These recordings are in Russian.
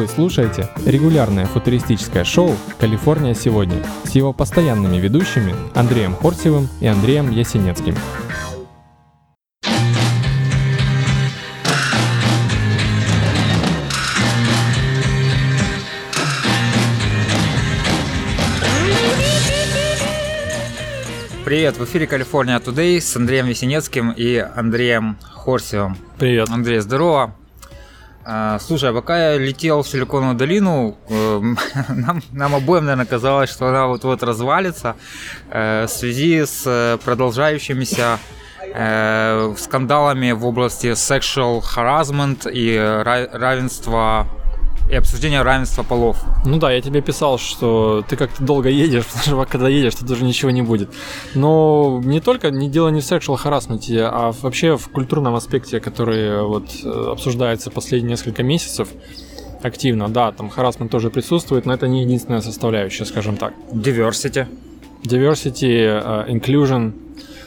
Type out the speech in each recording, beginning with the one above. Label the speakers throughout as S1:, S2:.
S1: Вы слушаете регулярное футуристическое шоу «Калифорния сегодня» с его постоянными ведущими Андреем Хорсевым и Андреем Ясенецким.
S2: Привет, в эфире Калифорния Today с Андреем Весенецким и Андреем Хорсевым.
S1: Привет.
S2: Андрей, здорово. А, слушай, а пока я летел в Силиконовую долину, э, нам, нам обоим, наверное, казалось, что она вот-вот развалится э, в связи с э, продолжающимися скандалами в области sexual harassment и равенства и обсуждение равенства полов.
S1: Ну да, я тебе писал, что ты как-то долго едешь, потому что когда едешь, то даже ничего не будет. Но не только, не дело не в sexual харасменте, а вообще в культурном аспекте, который вот э, обсуждается последние несколько месяцев активно. Да, там харасмент тоже присутствует, но это не единственная составляющая, скажем так.
S2: Diversity.
S1: Diversity, uh, inclusion.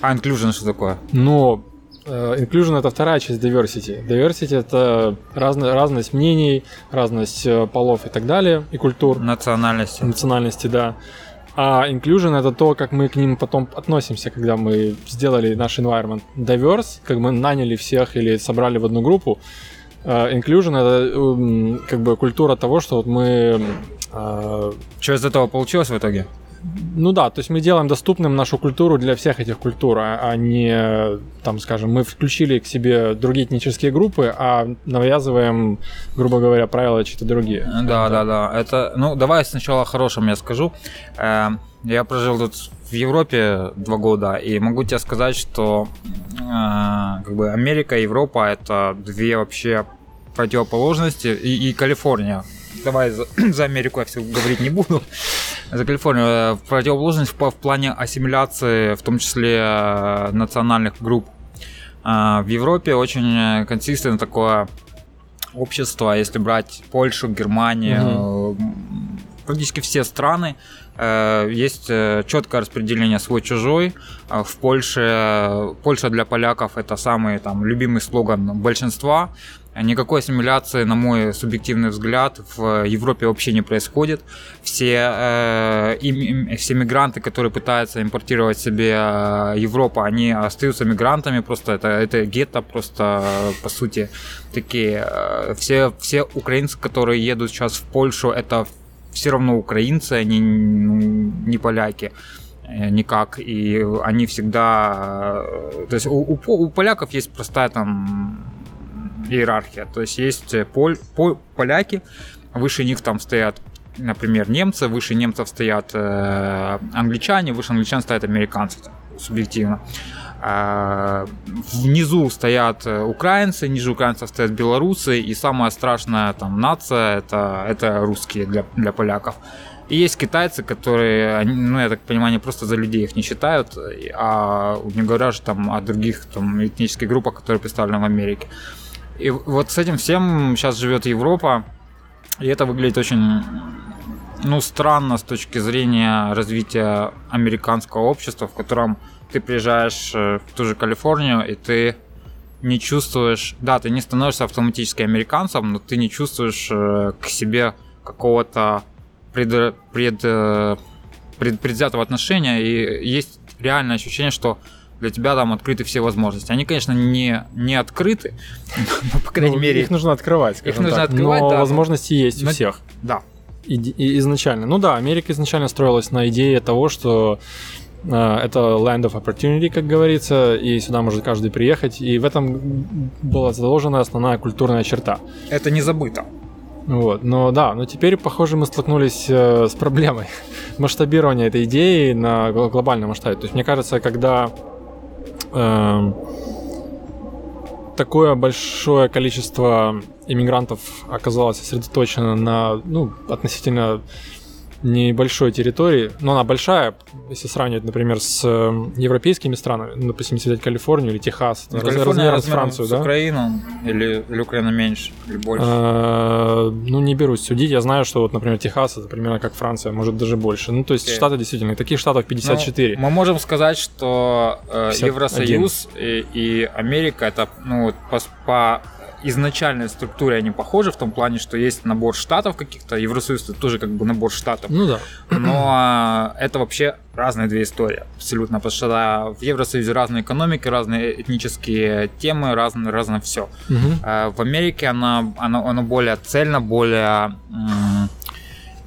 S2: А inclusion что такое?
S1: Ну, Э, inclusion это вторая часть diversity. Diversity это разно, разность мнений, разность э, полов и так далее, и культур.
S2: Национальности.
S1: Национальности, да. А inclusion это то, как мы к ним потом относимся, когда мы сделали наш environment diverse, как мы наняли всех или собрали в одну группу. Uh, inclusion это um, как бы культура того, что вот мы...
S2: Что из этого получилось в итоге?
S1: Ну да, то есть мы делаем доступным нашу культуру для всех этих культур, а, а не, там, скажем, мы включили к себе другие этнические группы, а навязываем, грубо говоря, правила чьи-то другие.
S2: Да, да, да. Это, ну, давай сначала о хорошем я скажу. Э, я прожил тут в Европе два года, и могу тебе сказать, что э, как бы Америка и Европа это две вообще противоположности, и, и Калифорния. Давай за, за Америку я все говорить не буду за Калифорнию. Э, противоположность в, в плане ассимиляции, в том числе э, национальных групп. Э, в Европе очень консистентно такое общество, если брать Польшу, Германию, угу. практически все страны, есть четкое распределение свой-чужой. В Польше, Польша для поляков это самый там, любимый слоган большинства. Никакой ассимиляции, на мой субъективный взгляд, в Европе вообще не происходит. Все, э, им, все мигранты, которые пытаются импортировать себе э, Европу, они остаются мигрантами, просто это, это гетто, просто по сути такие. Э, все, все украинцы, которые едут сейчас в Польшу, это все равно украинцы, они ну, не поляки э, никак, и они всегда... Э, то есть у, у, у поляков есть простая там иерархия. То есть есть э, поль, поль, поляки, выше них там стоят например, немцы, выше немцев стоят э, англичане, выше англичан стоят американцы, субъективно. Э, внизу стоят э, украинцы, ниже украинцев стоят белорусы, и самая страшная там нация это, это русские для, для поляков. И есть китайцы, которые, ну, я так понимаю, они просто за людей их не считают, а не говоря же там о других там, этнических группах, которые представлены в Америке. И вот с этим всем сейчас живет Европа, и это выглядит очень ну, странно с точки зрения развития американского общества, в котором ты приезжаешь э, в ту же Калифорнию, и ты не чувствуешь, да, ты не становишься автоматически американцем, но ты не чувствуешь э, к себе какого-то пред, пред, э, пред, предвзятого отношения, и есть реальное ощущение, что для тебя там открыты все возможности. Они, конечно, не, не открыты, но, по крайней ну, мере...
S1: Их нужно открывать,
S2: Их нужно так. открывать,
S1: но
S2: да.
S1: возможности есть у всех.
S2: Да.
S1: И, и, изначально. Ну да, Америка изначально строилась на идее того, что э, это land of opportunity, как говорится, и сюда может каждый приехать. И в этом была заложена основная культурная черта.
S2: Это не забыто.
S1: Вот, но да, но теперь, похоже, мы столкнулись э, с проблемой масштабирования этой идеи на глобальном масштабе. То есть, мне кажется, когда Эм, такое большое количество иммигрантов оказалось сосредоточено на ну, относительно небольшой территории, но она большая, если сравнивать, например, с эм, европейскими странами, ну, допустим, если взять Калифорнию или Техас,
S2: ну, Калифорния размером с Францию, с да? Украину или, или Украина меньше, или больше?
S1: А, ну, не берусь судить, я знаю, что вот, например, Техас это примерно как Франция, может даже больше. Ну, то есть okay. штаты действительно, таких штатов 54.
S2: Ну, мы можем сказать, что э, Евросоюз и, и Америка это, ну, по, по изначальной структуре они похожи в том плане, что есть набор штатов каких-то, Евросоюз это тоже как бы набор штатов.
S1: Ну да.
S2: Но это вообще разные две истории, абсолютно, потому что в Евросоюзе разные экономики, разные этнические темы, разное, разное все.
S1: Мгм.
S2: В Америке она, она, она более цельно, более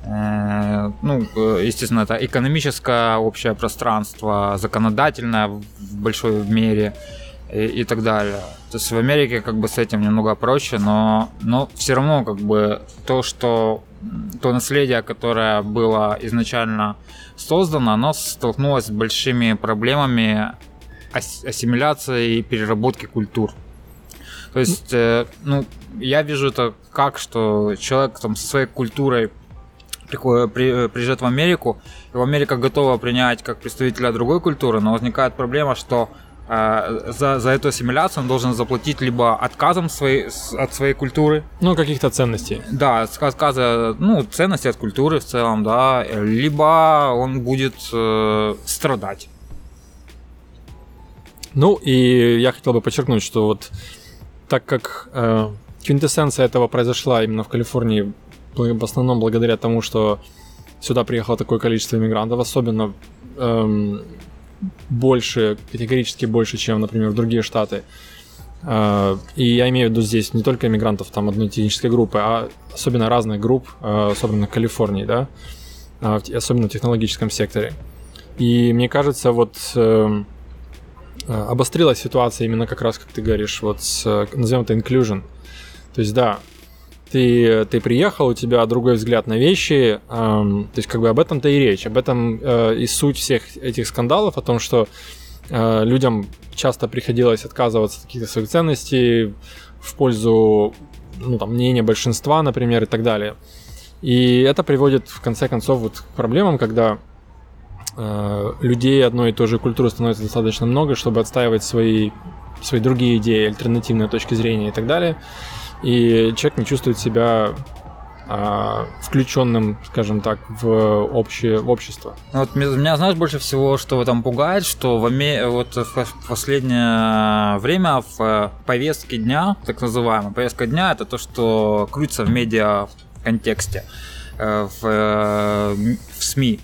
S2: э, ну, э, естественно, это экономическое общее пространство, законодательное в большой мере и, и так далее. То есть в Америке как бы с этим немного проще, но, но все равно как бы то, что то наследие, которое было изначально создано, оно столкнулось с большими проблемами ас- ассимиляции и переработки культур. То есть, э, ну, я вижу это как, что человек там со своей культурой приходит, при- приезжает в Америку, и Америка готова принять как представителя другой культуры, но возникает проблема, что э, за, за эту ассимиляцию он должен заплатить либо отказом своей, от своей культуры,
S1: Ну, каких-то ценностей.
S2: да, отказа, ну, ценности от культуры в целом, да, либо он будет э, страдать.
S1: Ну, и я хотел бы подчеркнуть, что вот так как э, квинтэссенция этого произошла именно в Калифорнии, в основном благодаря тому, что сюда приехало такое количество иммигрантов, особенно эм, больше, категорически больше, чем, например, другие штаты. Э, и я имею в виду здесь не только иммигрантов там одной этнической группы, а особенно разных групп, э, особенно в Калифорнии, да, а, особенно в технологическом секторе. И мне кажется, вот эм, э, обострилась ситуация именно как раз, как ты говоришь, вот с, э, назовем это inclusion. То есть, да, ты, ты приехал, у тебя другой взгляд на вещи, эм, то есть как бы об этом-то и речь, об этом э, и суть всех этих скандалов, о том, что э, людям часто приходилось отказываться от каких-то своих ценностей в пользу ну, там, мнения большинства, например, и так далее. И это приводит, в конце концов, вот к проблемам, когда э, людей одной и той же культуры становится достаточно много, чтобы отстаивать свои, свои другие идеи, альтернативные точки зрения и так далее. И человек не чувствует себя а, включенным, скажем так, в общее в общество.
S2: Ну, Вот меня, знаешь, больше всего, что этом пугает, что в вот в последнее время в э, повестке дня, так называемая повестка дня, это то, что крутится в медиа контексте, э, в, э, в СМИ.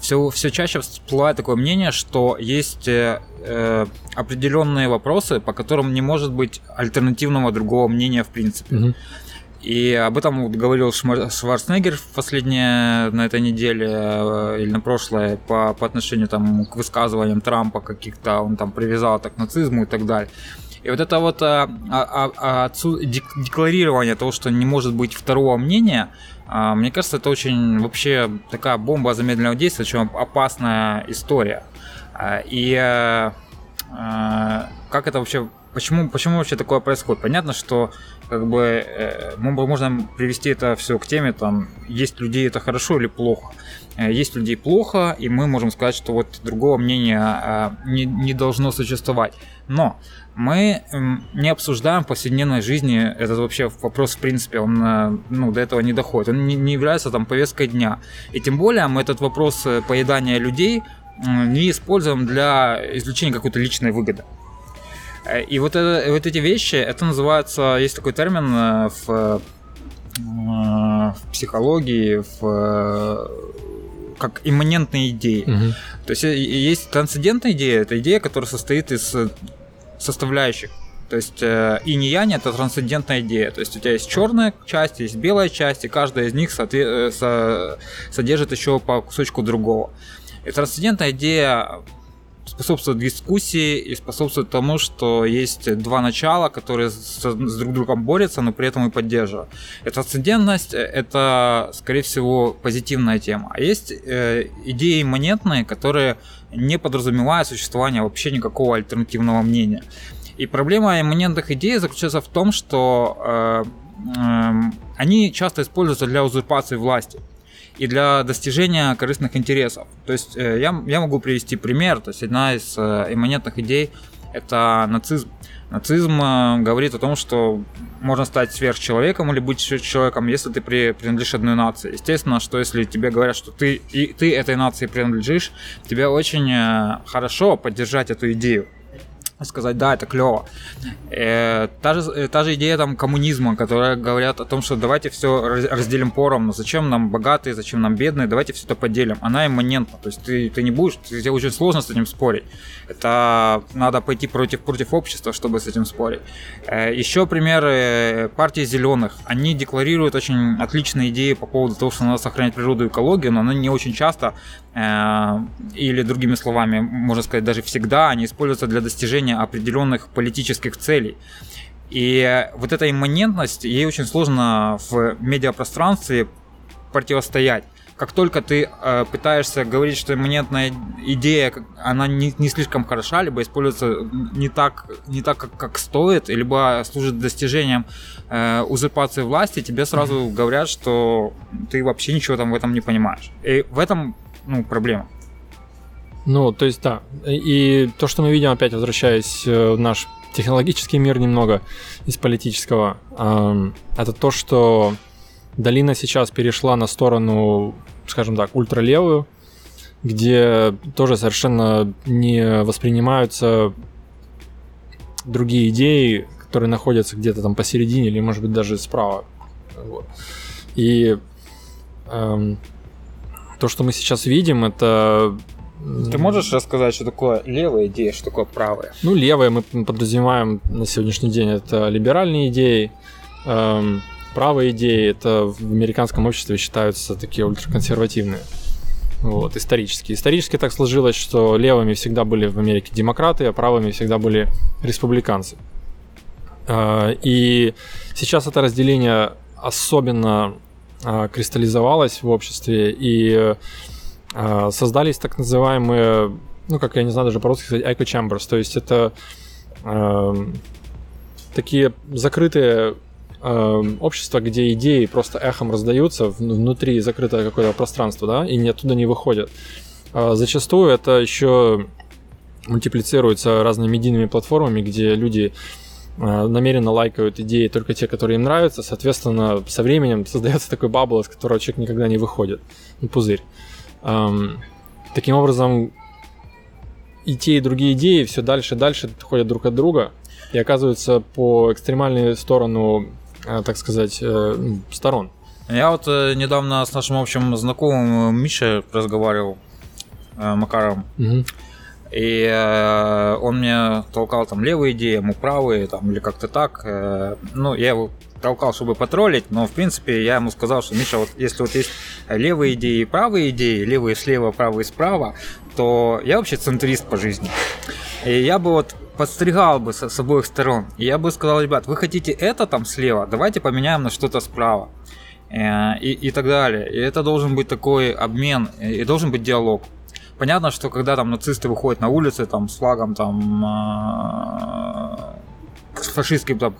S2: Все, все чаще всплывает такое мнение, что есть э, э, определенные вопросы, по которым не может быть альтернативного другого мнения в принципе.
S1: Мгм.
S2: И об этом вот говорил Шварценеггер в последнее на этой неделе э, или на прошлое по, по отношению там, к высказываниям Трампа каких-то, он там привязал так к нацизму и так далее. И вот это вот а, а- а- отсу- дек- декларирование того, что не может быть второго мнения, а, мне кажется, это очень вообще такая бомба замедленного действия, очень опасная история. А, И э, э, как это вообще, почему, почему вообще такое происходит? Понятно, что как бы э, мо- можно привести это все к теме, там, есть людей это хорошо или плохо. Э, Есть людей плохо, и мы можем сказать, что вот другого мнения э, не, не должно существовать. Но мы не обсуждаем в повседневной жизни этот вообще вопрос, в принципе, он ну, до этого не доходит. Он не, не является там повесткой дня. И тем более мы этот вопрос поедания людей не используем для извлечения какой-то личной выгоды. Э, И вот, это, вот эти вещи, это называется, есть такой термин э, в, э, в психологии, в, как имманентные идеи.
S1: Мгм.
S2: То есть есть трансцендентная идея, это идея, которая состоит из составляющих. То есть э, и не янь это трансцендентная идея. То есть у тебя есть черная часть, есть белая часть, и каждая из них соотве- со- содержит еще по кусочку другого. Трансцендентная идея способствует дискуссии и способствует тому, что есть два начала, которые с, с друг другом борются, но при этом и поддерживают. И трансцендентность э, это, скорее всего, позитивная тема. А есть э, идеи имманентные, которые не подразумевают существование вообще никакого альтернативного мнения. И проблема имманентных идей заключается в том, что э, эм, они часто используются для узурпации власти и для достижения корыстных интересов. То есть э, я, я могу привести пример. То есть одна из э, имманентных идей это нацизм. Нацизм э, говорит о том, что можно стать сверхчеловеком или быть сверхчеловеком, если ты при, принадлежишь одной нации. Естественно, что если тебе говорят, что ты, и, ты этой нации принадлежишь, тебе очень хорошо поддержать эту идею. Сказать, да, это клево. Э, та, же, э, та же идея там коммунизма, которая говорят о том, что давайте все разделим поровну, зачем нам богатые, зачем нам бедные, давайте все это поделим. Она имманентна, то есть ты, ты не будешь, тебе очень сложно с этим спорить. Это надо пойти против, против общества, чтобы с этим спорить. Э, еще примеры партии зеленых. Они декларируют очень отличные идеи по поводу того, что надо сохранять природу и экологию, но они не очень часто, э, или другими словами, можно сказать, даже всегда, они используются для достижения определенных политических целей. И вот эта имманентность, ей очень сложно в медиапространстве противостоять как только ты э, пытаешься говорить, что имманентная идея, она не, не слишком хороша, либо используется не так, не так как, как стоит, либо служит достижением э, узурпации власти, тебе сразу говорят, что ты вообще ничего там в этом не понимаешь. И в этом ну, проблема.
S1: Ну, то есть, да. И то, что мы видим, опять возвращаясь э, в наш технологический мир немного из политического, это то, что долина сейчас перешла на сторону, скажем так, ультралевую, где тоже совершенно не воспринимаются другие идеи, которые находятся где-то там посередине или, может быть, даже справа. Вот. И эм, то, что мы сейчас видим, это
S2: ты можешь рассказать, что такое левая идея, что такое правая?
S1: Ну, левая мы подразумеваем на сегодняшний день это либеральные идеи, эм, правые идеи это в американском обществе считаются такие ультраконсервативные. Вот, исторически. Исторически так сложилось, что левыми всегда были в Америке демократы, а правыми всегда были республиканцы. Э, и сейчас это разделение особенно э, кристаллизовалось в обществе, и создались так называемые, ну, как я не знаю даже по-русски сказать, echo chambers, то есть это э, такие закрытые э, общества, где идеи просто эхом раздаются внутри закрытого какое-то пространства, да, и оттуда не выходят. Э, зачастую это еще мультиплицируется разными медийными платформами, где люди намеренно лайкают идеи только те, которые им нравятся. Соответственно, со временем создается такой бабл, из которого человек никогда не выходит. Ну, пузырь. Эм, таким образом, и те, и другие идеи все дальше и дальше ходят друг от друга и оказываются по экстремальную сторону, э, так сказать, э, сторон.
S2: Я вот э, недавно с нашим общим знакомым Мишей разговаривал, Макаром. Угу. И э, он мне толкал там левые идеи, ему правые, там, или как-то так. Э, ну, я его толкал, чтобы потроллить, но в принципе я ему сказал, что Миша, вот если вот есть левые идеи и правые идеи, левые слева, правые справа, то я вообще центрист по жизни. И я бы вот подстригал бы с, с обоих сторон. И я бы сказал, ребят, вы хотите это там слева, давайте поменяем на что-то справа. Э, и, и так далее. И это должен быть такой обмен, и должен быть диалог. Понятно, что когда там нацисты выходят на улицы там с флагом там э, с фашистским там,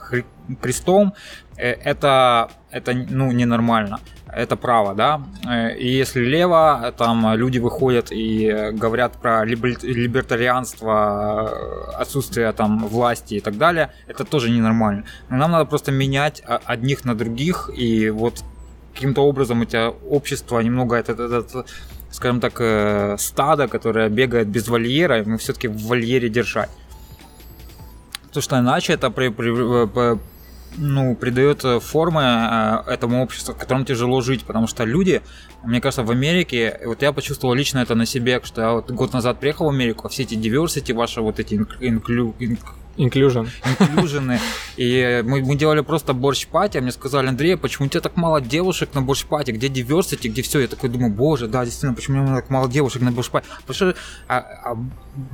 S2: крестом, э, это, это ну, ненормально. Это право, да. Э, и если лево, там люди выходят и говорят про либертарианство, отсутствие там власти и так далее, это тоже ненормально. Но нам надо просто менять одних на других, и вот каким-то образом эти общества немного этот, этот скажем так, э, стадо, которое бегает без вольера, мы все-таки в вольере держать. Потому что иначе это при, при, э, ну, придает формы э, этому обществу, в котором тяжело жить, потому что люди, мне кажется, в Америке, вот я почувствовал лично это на себе, что я вот год назад приехал в Америку, а все эти diversity, ваши вот эти инклю,
S1: Inclusion.
S2: Inclusion. И мы, мы делали просто борщ пати, а мне сказали, Андрей, почему у тебя так мало девушек на борщ пати, где diversity, где все? Я такой думаю, боже, да, действительно, почему у меня так мало девушек на борщ пати? Потому что а, а,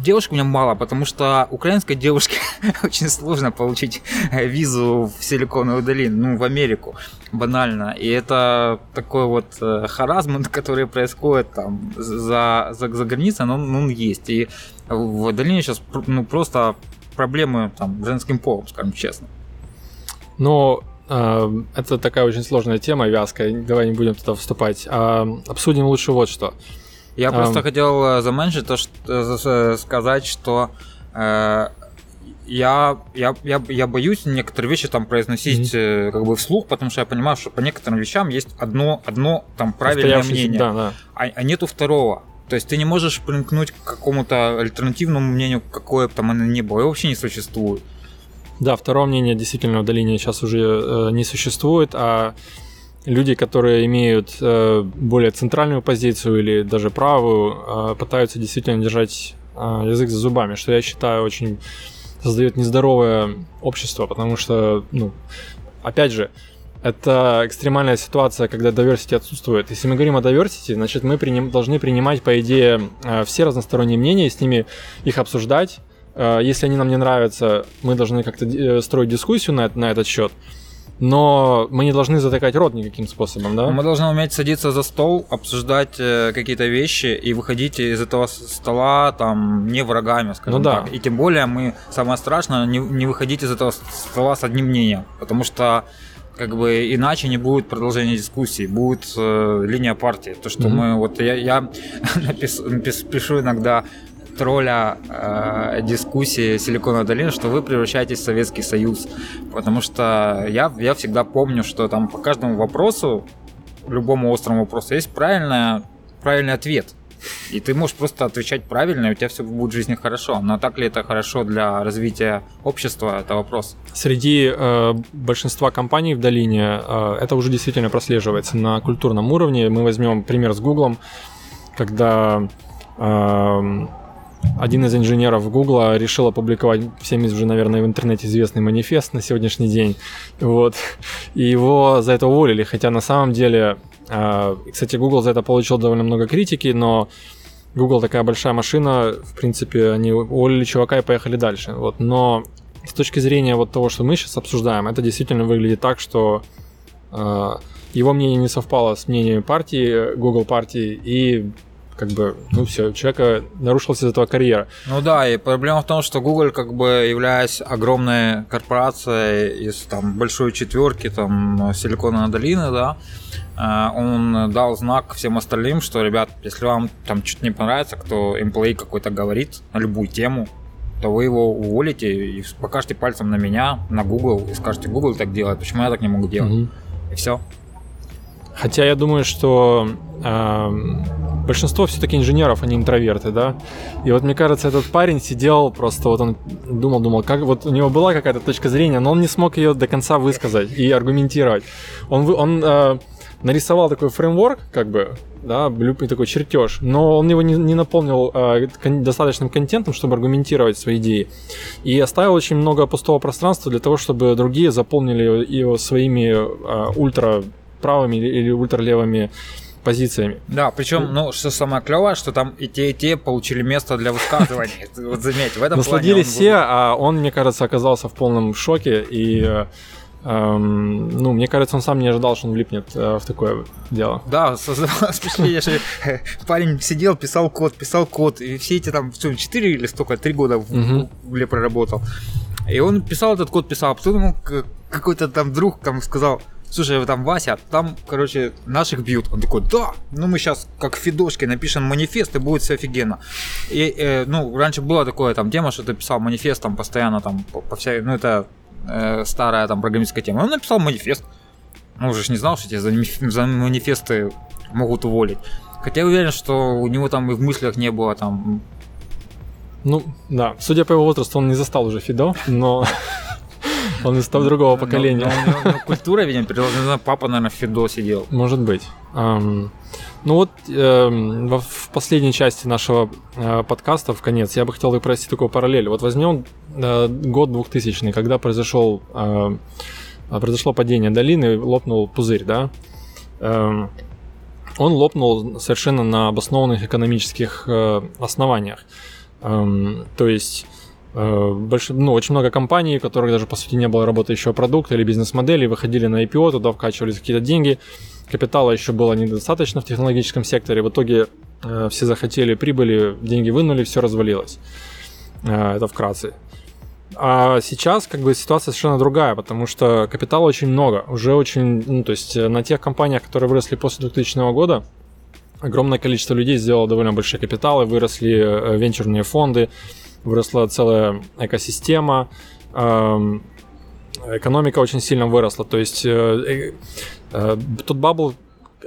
S2: девушек у меня мало, потому что украинской девушке очень сложно получить э, визу в Силиконовую долину, ну, в Америку, банально. И это такой вот э, харазмент, который происходит там за, за, за границей, но он, он есть. И в долине сейчас ну, просто проблемы там, женским полом, скажем честно.
S1: Но э, это такая очень сложная тема, вязкая. Давай не будем туда вступать. А, обсудим лучше вот что.
S2: Я а, просто хотел э, заменьшить то, что, э, сказать, что э, я, я, я, я боюсь некоторые вещи там произносить mm-hmm. как бы вслух, потому что я понимаю, что по некоторым вещам есть одно, одно там правильное мнение, да, да. А, а нету второго. То есть ты не можешь примкнуть к какому-то альтернативному мнению, какое бы там оно ни было, его вообще не существует.
S1: Да, второго мнения действительно удаления сейчас уже э, не существует, а люди, которые имеют э, более центральную позицию или даже правую, э, пытаются действительно держать э, язык за зубами, что я считаю очень создает нездоровое общество, потому что, ну, опять же, это экстремальная ситуация, когда diversity отсутствует. Если мы говорим о diversity, значит, мы приним, должны принимать, по идее, э, все разносторонние мнения, с ними их обсуждать. Э, если они нам не нравятся, мы должны как-то э, строить дискуссию на, на этот счет но мы не должны затыкать рот никаким способом, да?
S2: Мы должны уметь садиться за стол, обсуждать какие-то вещи и выходить из этого стола там не врагами, скажем ну, да. так. И тем более мы, самое страшное, не, не выходить из этого стола с одним мнением, потому что как бы иначе не будет продолжения дискуссии, будет э, линия партии. То, что mm-hmm. мы вот я, я напис, напис, пишу иногда тролля э, дискуссии Силиконовой долины, что вы превращаетесь в Советский Союз. Потому что я, я всегда помню, что там по каждому вопросу, любому острому вопросу, есть правильная, правильный ответ. И ты можешь просто отвечать правильно, и у тебя все будет в жизни хорошо. Но так ли это хорошо для развития общества, это вопрос.
S1: Среди э, большинства компаний в долине э, это уже действительно прослеживается на культурном уровне. Мы возьмем пример с Гуглом, когда э, один из инженеров Гугла решил опубликовать всем уже, наверное, в интернете известный манифест на сегодняшний день. Вот. И его за это уволили, хотя на самом деле, кстати, Google за это получил довольно много критики, но Google такая большая машина, в принципе, они уволили чувака и поехали дальше. Вот. Но с точки зрения вот того, что мы сейчас обсуждаем, это действительно выглядит так, что а, его мнение не совпало с мнением партии, Google партии, и как бы, ну все, у человека нарушилась из этого карьера.
S2: Ну да, и проблема в том, что Google, как бы являясь огромной корпорацией из там большой четверки, там Силиконовой долины, да, э, он дал знак всем остальным, что, ребят, если вам там что-то не понравится, кто employee какой-то говорит на любую тему, то вы его уволите и покажете пальцем на меня, на Google, и скажете, Google так делает, почему я так не могу делать? Угу. И все.
S1: Хотя я думаю, что э, большинство все-таки инженеров, они интроверты, да. И вот мне кажется, этот парень сидел просто, вот он думал, думал, как вот у него была какая-то точка зрения, но он не смог ее до конца высказать и аргументировать. Он, он э, нарисовал такой фреймворк, как бы, да, такой чертеж, но он его не, не наполнил э, достаточным контентом, чтобы аргументировать свои идеи. И оставил очень много пустого пространства для того, чтобы другие заполнили его своими э, ультра правыми или ультралевыми позициями.
S2: Да, причем, ну, что самое клевое, что там и те, и те получили место для высказываний. Вот заметь, в этом
S1: Насладились все, а он, мне кажется, оказался в полном шоке и Эм, ну, мне кажется, он сам не ожидал, что он влипнет э, в такое дело.
S2: Да, создавалось впечатление, что парень сидел, писал код, писал код, и все эти там, что, 4 или столько, 3 года в Гугле проработал. И он писал этот код, писал, а потом ему какой-то там друг там сказал, слушай, там Вася, там, короче, наших бьют. Он такой, да, ну мы сейчас как в Фидошке напишем манифест, и будет все офигенно. И, э, ну, раньше была такое там тема, что ты писал манифест там постоянно там по, по всей, ну это э, старая там программистская тема. Он написал манифест. Ну, уже ж не знал, что тебя за, за манифесты могут уволить. Хотя я уверен, что у него там и в мыслях не было там...
S1: Ну, да, судя по его возрасту, он не застал уже Фидо, но Он из того другого поколения.
S2: Культура, видимо, переложена. Папа, наверное, в Фидо сидел.
S1: Может быть. Ну вот э, в последней части нашего э, подкаста, в конец, я бы хотел провести такую параллель. Вот возьмем э, год 2000 когда произошел, э, произошло падение долины, лопнул пузырь, да? Э, он лопнул совершенно на обоснованных экономических основаниях. Э, то есть больш... ну, очень много компаний, у которых даже по сути не было работающего продукта или бизнес-модели, выходили на IPO, туда вкачивались какие-то деньги, капитала еще было недостаточно в технологическом секторе, в итоге э, все захотели прибыли, деньги вынули, все развалилось. Э, это вкратце. А сейчас как бы ситуация совершенно другая, потому что капитала очень много, уже очень, ну, то есть на тех компаниях, которые выросли после 2000 года, огромное количество людей сделало довольно большие капиталы, выросли венчурные фонды, выросла целая экосистема, эм, экономика очень сильно выросла. То есть э, э, тот bubble,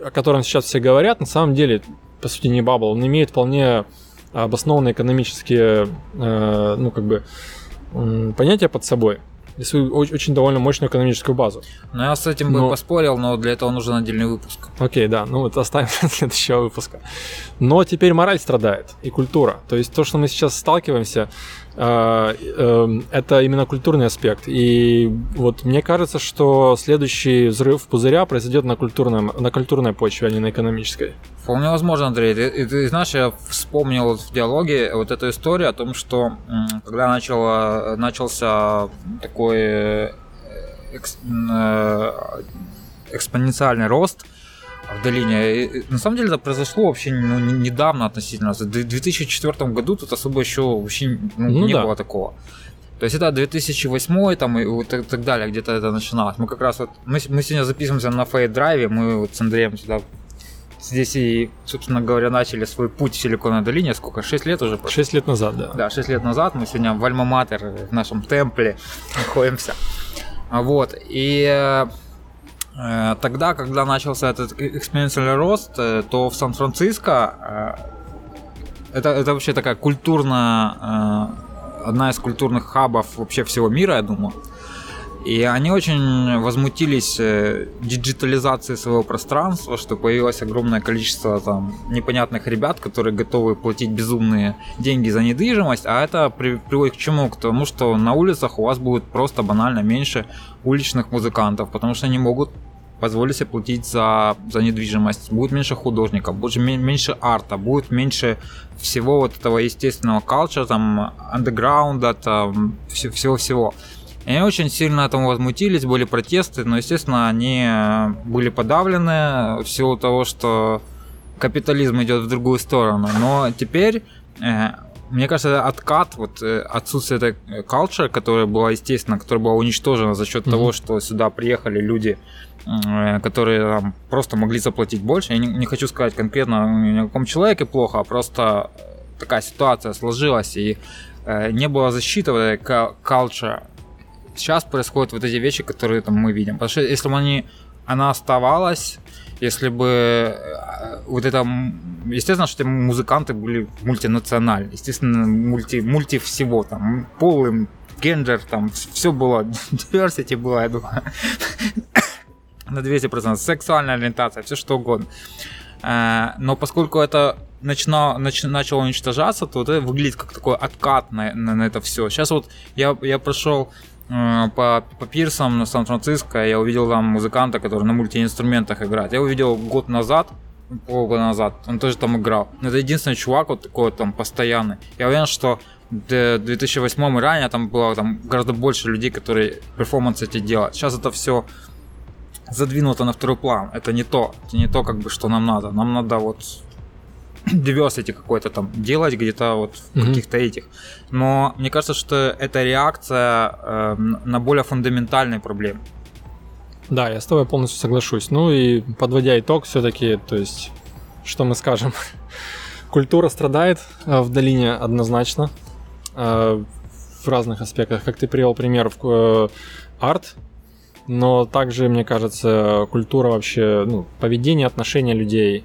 S1: о котором сейчас все говорят, на самом деле по сути, не bubble, он имеет вполне обоснованные экономические, э, ну, как бы, понятия под собой и свою очень довольно мощную экономическую базу.
S2: Ну, я с этим но... бы поспорил, но для этого нужен отдельный выпуск.
S1: Окей, да, ну вот оставим для следующего выпуска. Но теперь мораль страдает и культура. То есть то, что мы сейчас сталкиваемся, э, э, это именно культурный аспект. И вот мне кажется, что следующий взрыв пузыря произойдет на, культурном, на культурной почве, а не на экономической.
S2: Вполне возможно, Андрей. Ты, ты, знаешь, я вспомнил в диалоге вот эту историю о том, что когда начало, начался такой э, экс, э, экспоненциальный рост в долине, на самом деле это произошло вообще ну, недавно относительно. В 2004 году тут особо еще вообще ну, ну, не да. было такого. То есть это 2008 там и и так далее, где-то это начиналось. Мы как раз вот, мы, мы сегодня записываемся на Фейт Драйве, мы вот с Андреем сюда здесь и, собственно говоря, начали свой путь в Силиконовой долине. Сколько? 6 лет уже?
S1: Прошло? 6 лет назад, да.
S2: Да, 6 лет назад мы сегодня в Альма-Матер, в нашем темпле находимся. Вот. И э, тогда, когда начался этот экспоненциальный рост, э, то в Сан-Франциско э, это, это вообще такая культурная, одна из культурных хабов вообще всего мира, я думаю. И они очень возмутились э, диджитализацией своего пространства, что появилось огромное количество там непонятных ребят, которые готовы платить безумные деньги за недвижимость, а это при, приводит к чему? К тому, что на улицах у вас будет просто банально меньше уличных музыкантов, потому что они могут позволить себе платить за, за недвижимость, будет меньше художников, будет меньше арта, будет меньше всего вот этого естественного culture, там, андеграунда, там, всего-всего. И они очень сильно этому возмутились, были протесты, но, естественно, они э, были подавлены в силу того, что капитализм идет в другую сторону. Но теперь, э, мне кажется, откат, вот э, отсутствие этой culture, которая была, естественно, которая была уничтожена за счет mm-hmm. того, что сюда приехали люди, которые там, просто могли заплатить больше. Я не, не хочу сказать конкретно ни о каком человеке плохо, а просто такая ситуация сложилась, и не было защиты вот этой culture сейчас происходят вот эти вещи, которые там мы видим. Потому что если бы они, она оставалась, если бы э, вот это, естественно, что музыканты были мультинациональны, естественно, мульти, мульти всего, там, полым, гендер, там, все было, diversity было, я думаю, на 200%, сексуальная ориентация, все что угодно. Э, но поскольку это начинало, нач, начало уничтожаться, то это выглядит как такой откат на, на, на это все. Сейчас вот я, я прошел по, по пирсам на Сан-Франциско я увидел там музыканта, который на мультиинструментах играет. Я увидел год назад, полгода назад, он тоже там играл. Но это единственный чувак вот такой вот там постоянный. Я уверен, что в 2008 и ранее там было там гораздо больше людей, которые перформансы эти делают. Сейчас это все задвинуто на второй план. Это не то, это не то, как бы, что нам надо. Нам надо вот diversity какой-то там делать где-то вот в mm-hmm. каких-то этих. Но мне кажется, что это реакция э, на более фундаментальные проблемы.
S1: Да, я с тобой полностью соглашусь. Ну и подводя итог, все-таки, то есть, что мы скажем? Культура страдает э, в долине однозначно э, в разных аспектах. Как ты привел пример в э, арт, но также, мне кажется, культура вообще, ну, поведение, отношения людей,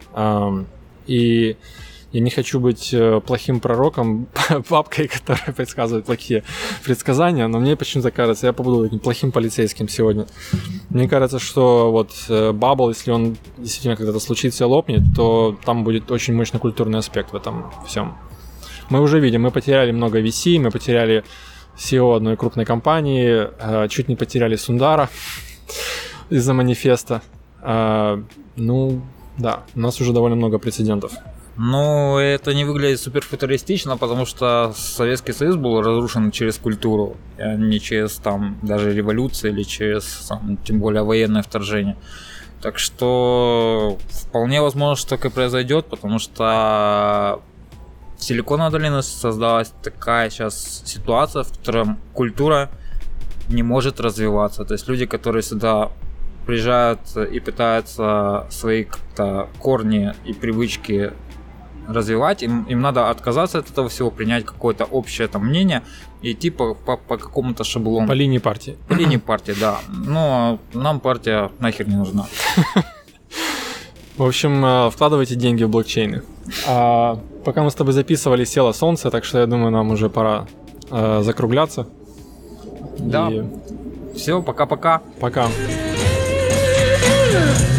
S1: и я не хочу быть э, плохим пророком, папкой, которая предсказывает плохие предсказания, но мне почему-то кажется, я побуду таким плохим полицейским сегодня. Мне кажется, что вот э, Бабл, если он действительно когда-то случится лопнет, то там будет очень мощный культурный аспект в этом всем. Мы уже видим, мы потеряли много VC, мы потеряли CEO одной крупной компании, э, чуть не потеряли Сундара из-за манифеста. Ну, да, у нас уже довольно много прецедентов.
S2: Ну, это не выглядит супер футуристично, потому что Советский Союз был разрушен через культуру, а не через там даже революцию или через там, тем более военное вторжение. Так что вполне возможно, что так и произойдет, потому что в Силиконовой долине создалась такая сейчас ситуация, в которой культура не может развиваться. То есть люди, которые сюда приезжают и пытаются свои как-то корни и привычки развивать, им, им надо отказаться от этого всего, принять какое-то общее там мнение и идти по, по, по какому-то шаблону.
S1: По линии партии.
S2: По линии партии, да. Но нам партия нахер не нужна.
S1: В общем, э, вкладывайте деньги в блокчейны. А, пока мы с тобой записывали, село солнце, так что я думаю, нам уже пора э, закругляться.
S2: Да.
S1: И...
S2: Все, пока-пока.
S1: Пока. -пока. пока.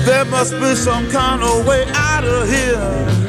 S3: There must be some kind of way out of here.